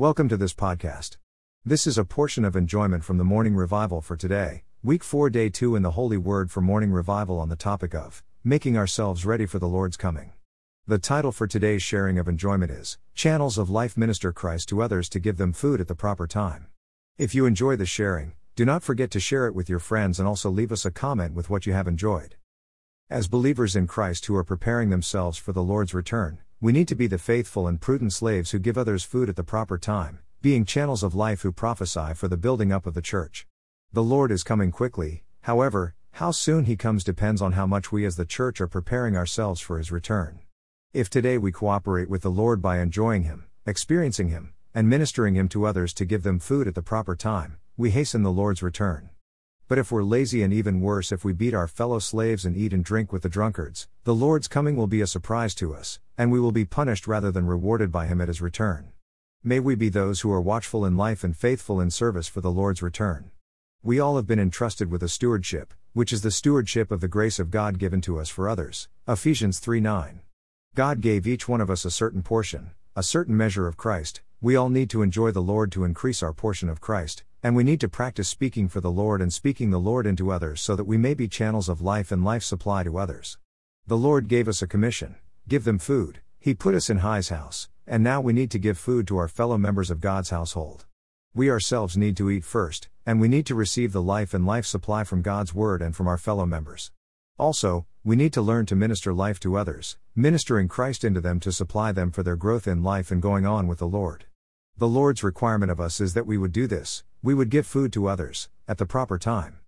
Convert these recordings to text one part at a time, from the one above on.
Welcome to this podcast. This is a portion of enjoyment from the morning revival for today, week 4, day 2 in the Holy Word for morning revival on the topic of making ourselves ready for the Lord's coming. The title for today's sharing of enjoyment is Channels of Life Minister Christ to Others to Give Them Food at the Proper Time. If you enjoy the sharing, do not forget to share it with your friends and also leave us a comment with what you have enjoyed. As believers in Christ who are preparing themselves for the Lord's return, we need to be the faithful and prudent slaves who give others food at the proper time, being channels of life who prophesy for the building up of the church. The Lord is coming quickly, however, how soon he comes depends on how much we as the church are preparing ourselves for his return. If today we cooperate with the Lord by enjoying him, experiencing him, and ministering him to others to give them food at the proper time, we hasten the Lord's return. But if we're lazy and even worse if we beat our fellow slaves and eat and drink with the drunkards, the Lord's coming will be a surprise to us, and we will be punished rather than rewarded by him at his return. May we be those who are watchful in life and faithful in service for the Lord's return. We all have been entrusted with a stewardship, which is the stewardship of the grace of God given to us for others. Ephesians 3 9. God gave each one of us a certain portion, a certain measure of Christ. We all need to enjoy the Lord to increase our portion of Christ, and we need to practice speaking for the Lord and speaking the Lord into others so that we may be channels of life and life supply to others. The Lord gave us a commission give them food. He put us in High's house, and now we need to give food to our fellow members of God's household. We ourselves need to eat first, and we need to receive the life and life supply from God's Word and from our fellow members. Also, we need to learn to minister life to others, ministering Christ into them to supply them for their growth in life and going on with the Lord. The Lord's requirement of us is that we would do this, we would give food to others, at the proper time.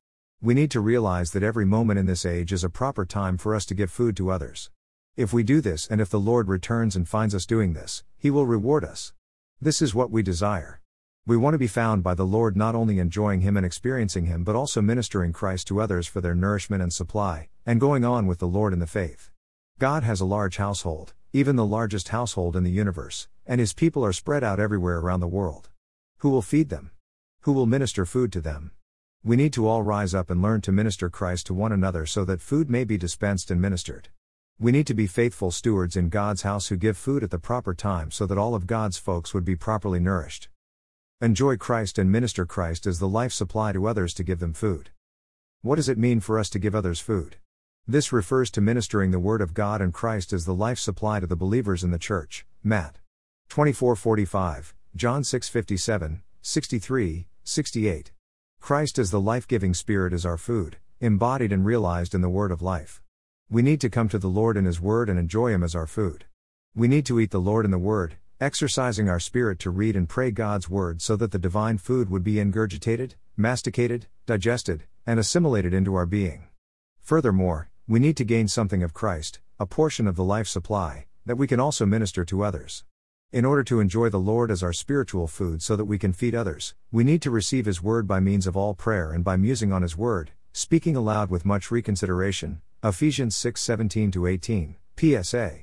We need to realize that every moment in this age is a proper time for us to give food to others. If we do this and if the Lord returns and finds us doing this, He will reward us. This is what we desire. We want to be found by the Lord not only enjoying Him and experiencing Him but also ministering Christ to others for their nourishment and supply, and going on with the Lord in the faith. God has a large household, even the largest household in the universe, and His people are spread out everywhere around the world. Who will feed them? Who will minister food to them? We need to all rise up and learn to minister Christ to one another so that food may be dispensed and ministered. We need to be faithful stewards in God's house who give food at the proper time so that all of God's folks would be properly nourished. Enjoy Christ and minister Christ as the life supply to others to give them food. What does it mean for us to give others food? This refers to ministering the Word of God and Christ as the life supply to the believers in the church. Matt 24:45, John 6:57, 63, 68. Christ as the life giving Spirit is our food, embodied and realized in the Word of life. We need to come to the Lord in His Word and enjoy Him as our food. We need to eat the Lord in the Word, exercising our spirit to read and pray God's Word so that the divine food would be ingurgitated, masticated, digested, and assimilated into our being. Furthermore, we need to gain something of Christ, a portion of the life supply, that we can also minister to others. In order to enjoy the Lord as our spiritual food so that we can feed others, we need to receive His Word by means of all prayer and by musing on His Word, speaking aloud with much reconsideration. Ephesians 6 17 18, PSA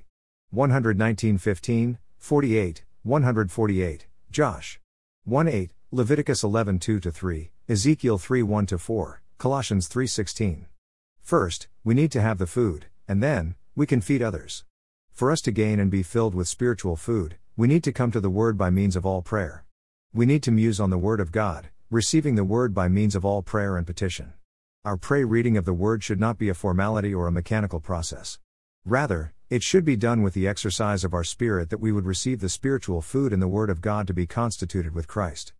119 15, 48, 148, Josh 1 8, Leviticus 11 2 3, Ezekiel 3 1 4, Colossians 3 16. First, we need to have the food, and then, we can feed others. For us to gain and be filled with spiritual food, we need to come to the Word by means of all prayer. We need to muse on the Word of God, receiving the Word by means of all prayer and petition. Our pray reading of the Word should not be a formality or a mechanical process. Rather, it should be done with the exercise of our spirit that we would receive the spiritual food in the Word of God to be constituted with Christ.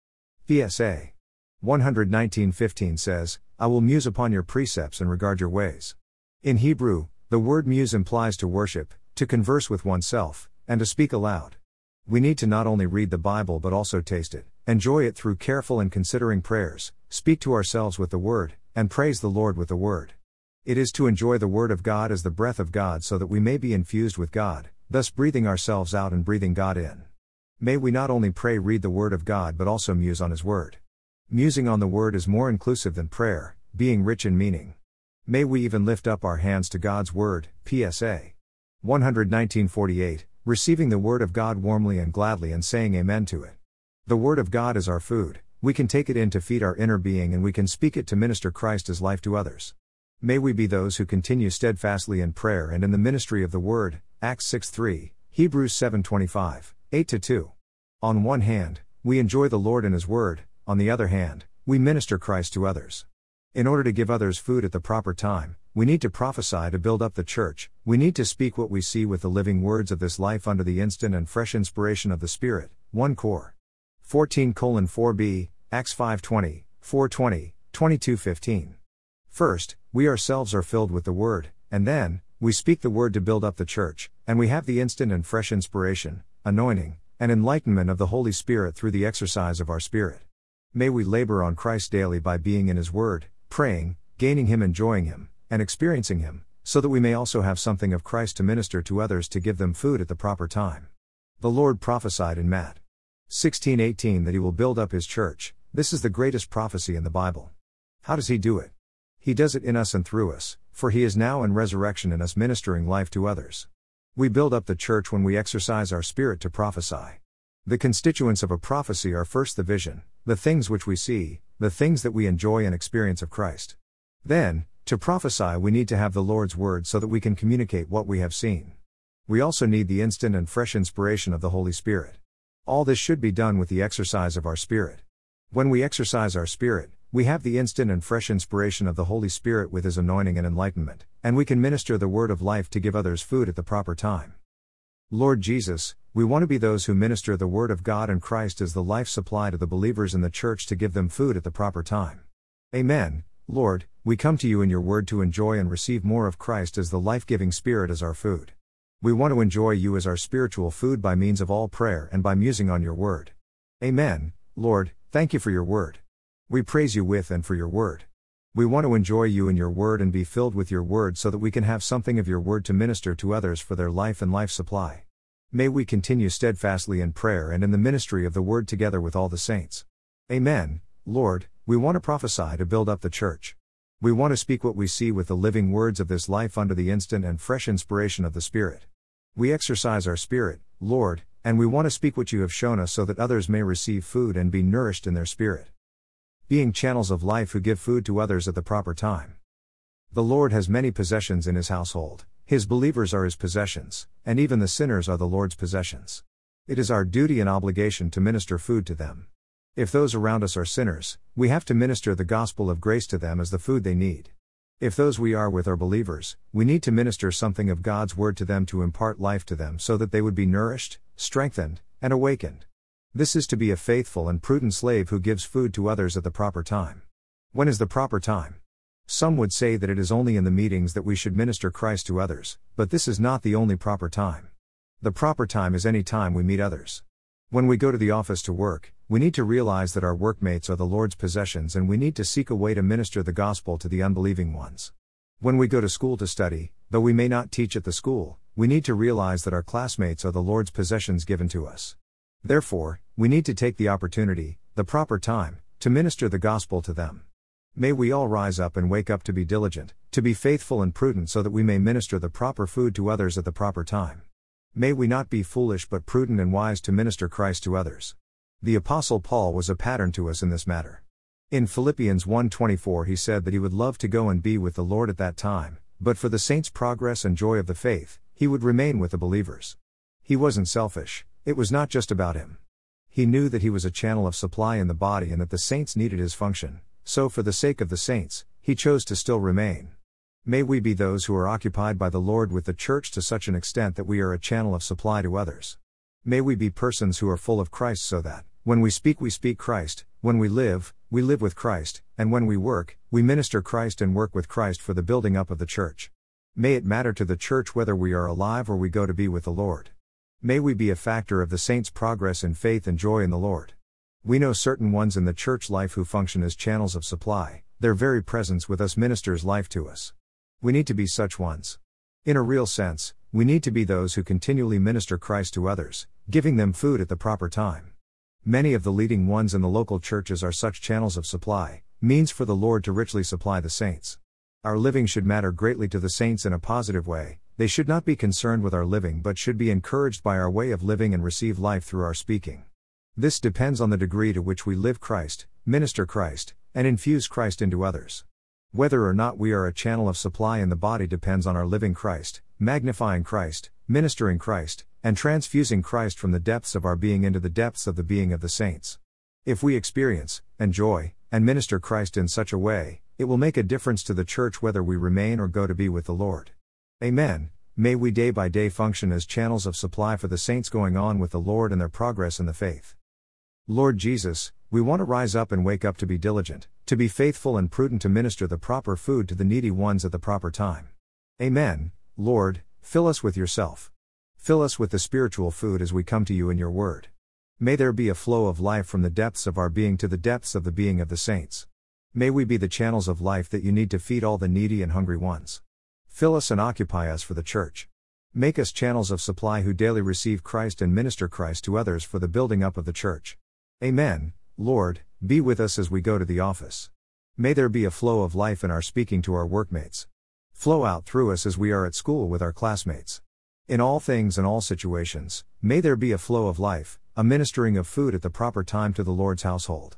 PSA 119:15 says, "I will muse upon your precepts and regard your ways." In Hebrew, the word muse implies to worship, to converse with oneself, and to speak aloud. We need to not only read the Bible but also taste it, enjoy it through careful and considering prayers, speak to ourselves with the Word, and praise the Lord with the Word. It is to enjoy the Word of God as the breath of God so that we may be infused with God, thus breathing ourselves out and breathing God in. May we not only pray, read the Word of God, but also muse on His Word. Musing on the Word is more inclusive than prayer, being rich in meaning. May we even lift up our hands to God's Word, PSA 11948, receiving the Word of God warmly and gladly and saying Amen to it. The Word of God is our food, we can take it in to feed our inner being and we can speak it to minister Christ as life to others. May we be those who continue steadfastly in prayer and in the ministry of the Word, Acts 6 3, Hebrews 7 25, 8 2. On one hand, we enjoy the Lord and His Word, on the other hand, we minister Christ to others. In order to give others food at the proper time, we need to prophesy to build up the church, we need to speak what we see with the living words of this life under the instant and fresh inspiration of the Spirit. 1 Cor. 14 4b, Acts 520, 420, 2215. First, we ourselves are filled with the Word, and then, we speak the Word to build up the church, and we have the instant and fresh inspiration, anointing, and enlightenment of the Holy Spirit through the exercise of our spirit. May we labor on Christ daily by being in His Word, praying, gaining Him, enjoying Him, and experiencing Him, so that we may also have something of Christ to minister to others to give them food at the proper time. The Lord prophesied in Matt 16:18 that He will build up His church. This is the greatest prophecy in the Bible. How does He do it? He does it in us and through us, for He is now in resurrection in us ministering life to others. We build up the church when we exercise our spirit to prophesy. The constituents of a prophecy are first the vision, the things which we see, the things that we enjoy and experience of Christ. Then, to prophesy, we need to have the Lord's word so that we can communicate what we have seen. We also need the instant and fresh inspiration of the Holy Spirit. All this should be done with the exercise of our spirit. When we exercise our spirit, we have the instant and fresh inspiration of the Holy Spirit with His anointing and enlightenment, and we can minister the word of life to give others food at the proper time. Lord Jesus, we want to be those who minister the word of God and Christ as the life supply to the believers in the church to give them food at the proper time. Amen. Lord, we come to you in your word to enjoy and receive more of Christ as the life giving Spirit as our food. We want to enjoy you as our spiritual food by means of all prayer and by musing on your word. Amen. Lord, thank you for your word. We praise you with and for your word. We want to enjoy you and your word and be filled with your word so that we can have something of your word to minister to others for their life and life supply. May we continue steadfastly in prayer and in the ministry of the word together with all the saints. Amen. Lord, we want to prophesy to build up the church. We want to speak what we see with the living words of this life under the instant and fresh inspiration of the Spirit. We exercise our spirit, Lord, and we want to speak what you have shown us so that others may receive food and be nourished in their spirit being channels of life who give food to others at the proper time. The Lord has many possessions in his household, his believers are his possessions, and even the sinners are the Lord's possessions. It is our duty and obligation to minister food to them. If those around us are sinners, we have to minister the gospel of grace to them as the food they need. If those we are with are believers, we need to minister something of God's word to them to impart life to them so that they would be nourished, strengthened, and awakened. This is to be a faithful and prudent slave who gives food to others at the proper time. When is the proper time? Some would say that it is only in the meetings that we should minister Christ to others, but this is not the only proper time. The proper time is any time we meet others. When we go to the office to work, we need to realize that our workmates are the Lord's possessions and we need to seek a way to minister the gospel to the unbelieving ones. When we go to school to study, though we may not teach at the school, we need to realize that our classmates are the Lord's possessions given to us. Therefore, we need to take the opportunity, the proper time, to minister the gospel to them. May we all rise up and wake up to be diligent, to be faithful and prudent so that we may minister the proper food to others at the proper time. May we not be foolish but prudent and wise to minister Christ to others. The apostle Paul was a pattern to us in this matter. In Philippians 1:24 he said that he would love to go and be with the Lord at that time, but for the saints' progress and joy of the faith, he would remain with the believers. He wasn't selfish, it was not just about him. He knew that he was a channel of supply in the body and that the saints needed his function, so for the sake of the saints, he chose to still remain. May we be those who are occupied by the Lord with the church to such an extent that we are a channel of supply to others. May we be persons who are full of Christ so that, when we speak, we speak Christ, when we live, we live with Christ, and when we work, we minister Christ and work with Christ for the building up of the church. May it matter to the church whether we are alive or we go to be with the Lord. May we be a factor of the saints' progress in faith and joy in the Lord. We know certain ones in the church life who function as channels of supply, their very presence with us ministers life to us. We need to be such ones. In a real sense, we need to be those who continually minister Christ to others, giving them food at the proper time. Many of the leading ones in the local churches are such channels of supply, means for the Lord to richly supply the saints. Our living should matter greatly to the saints in a positive way, they should not be concerned with our living but should be encouraged by our way of living and receive life through our speaking. This depends on the degree to which we live Christ, minister Christ, and infuse Christ into others. Whether or not we are a channel of supply in the body depends on our living Christ, magnifying Christ, ministering Christ, and transfusing Christ from the depths of our being into the depths of the being of the saints. If we experience, enjoy, and minister Christ in such a way, it will make a difference to the church whether we remain or go to be with the Lord. Amen. May we day by day function as channels of supply for the saints going on with the Lord and their progress in the faith. Lord Jesus, we want to rise up and wake up to be diligent, to be faithful and prudent to minister the proper food to the needy ones at the proper time. Amen. Lord, fill us with yourself. Fill us with the spiritual food as we come to you in your word. May there be a flow of life from the depths of our being to the depths of the being of the saints. May we be the channels of life that you need to feed all the needy and hungry ones. Fill us and occupy us for the church. Make us channels of supply who daily receive Christ and minister Christ to others for the building up of the church. Amen. Lord, be with us as we go to the office. May there be a flow of life in our speaking to our workmates. Flow out through us as we are at school with our classmates. In all things and all situations, may there be a flow of life, a ministering of food at the proper time to the Lord's household.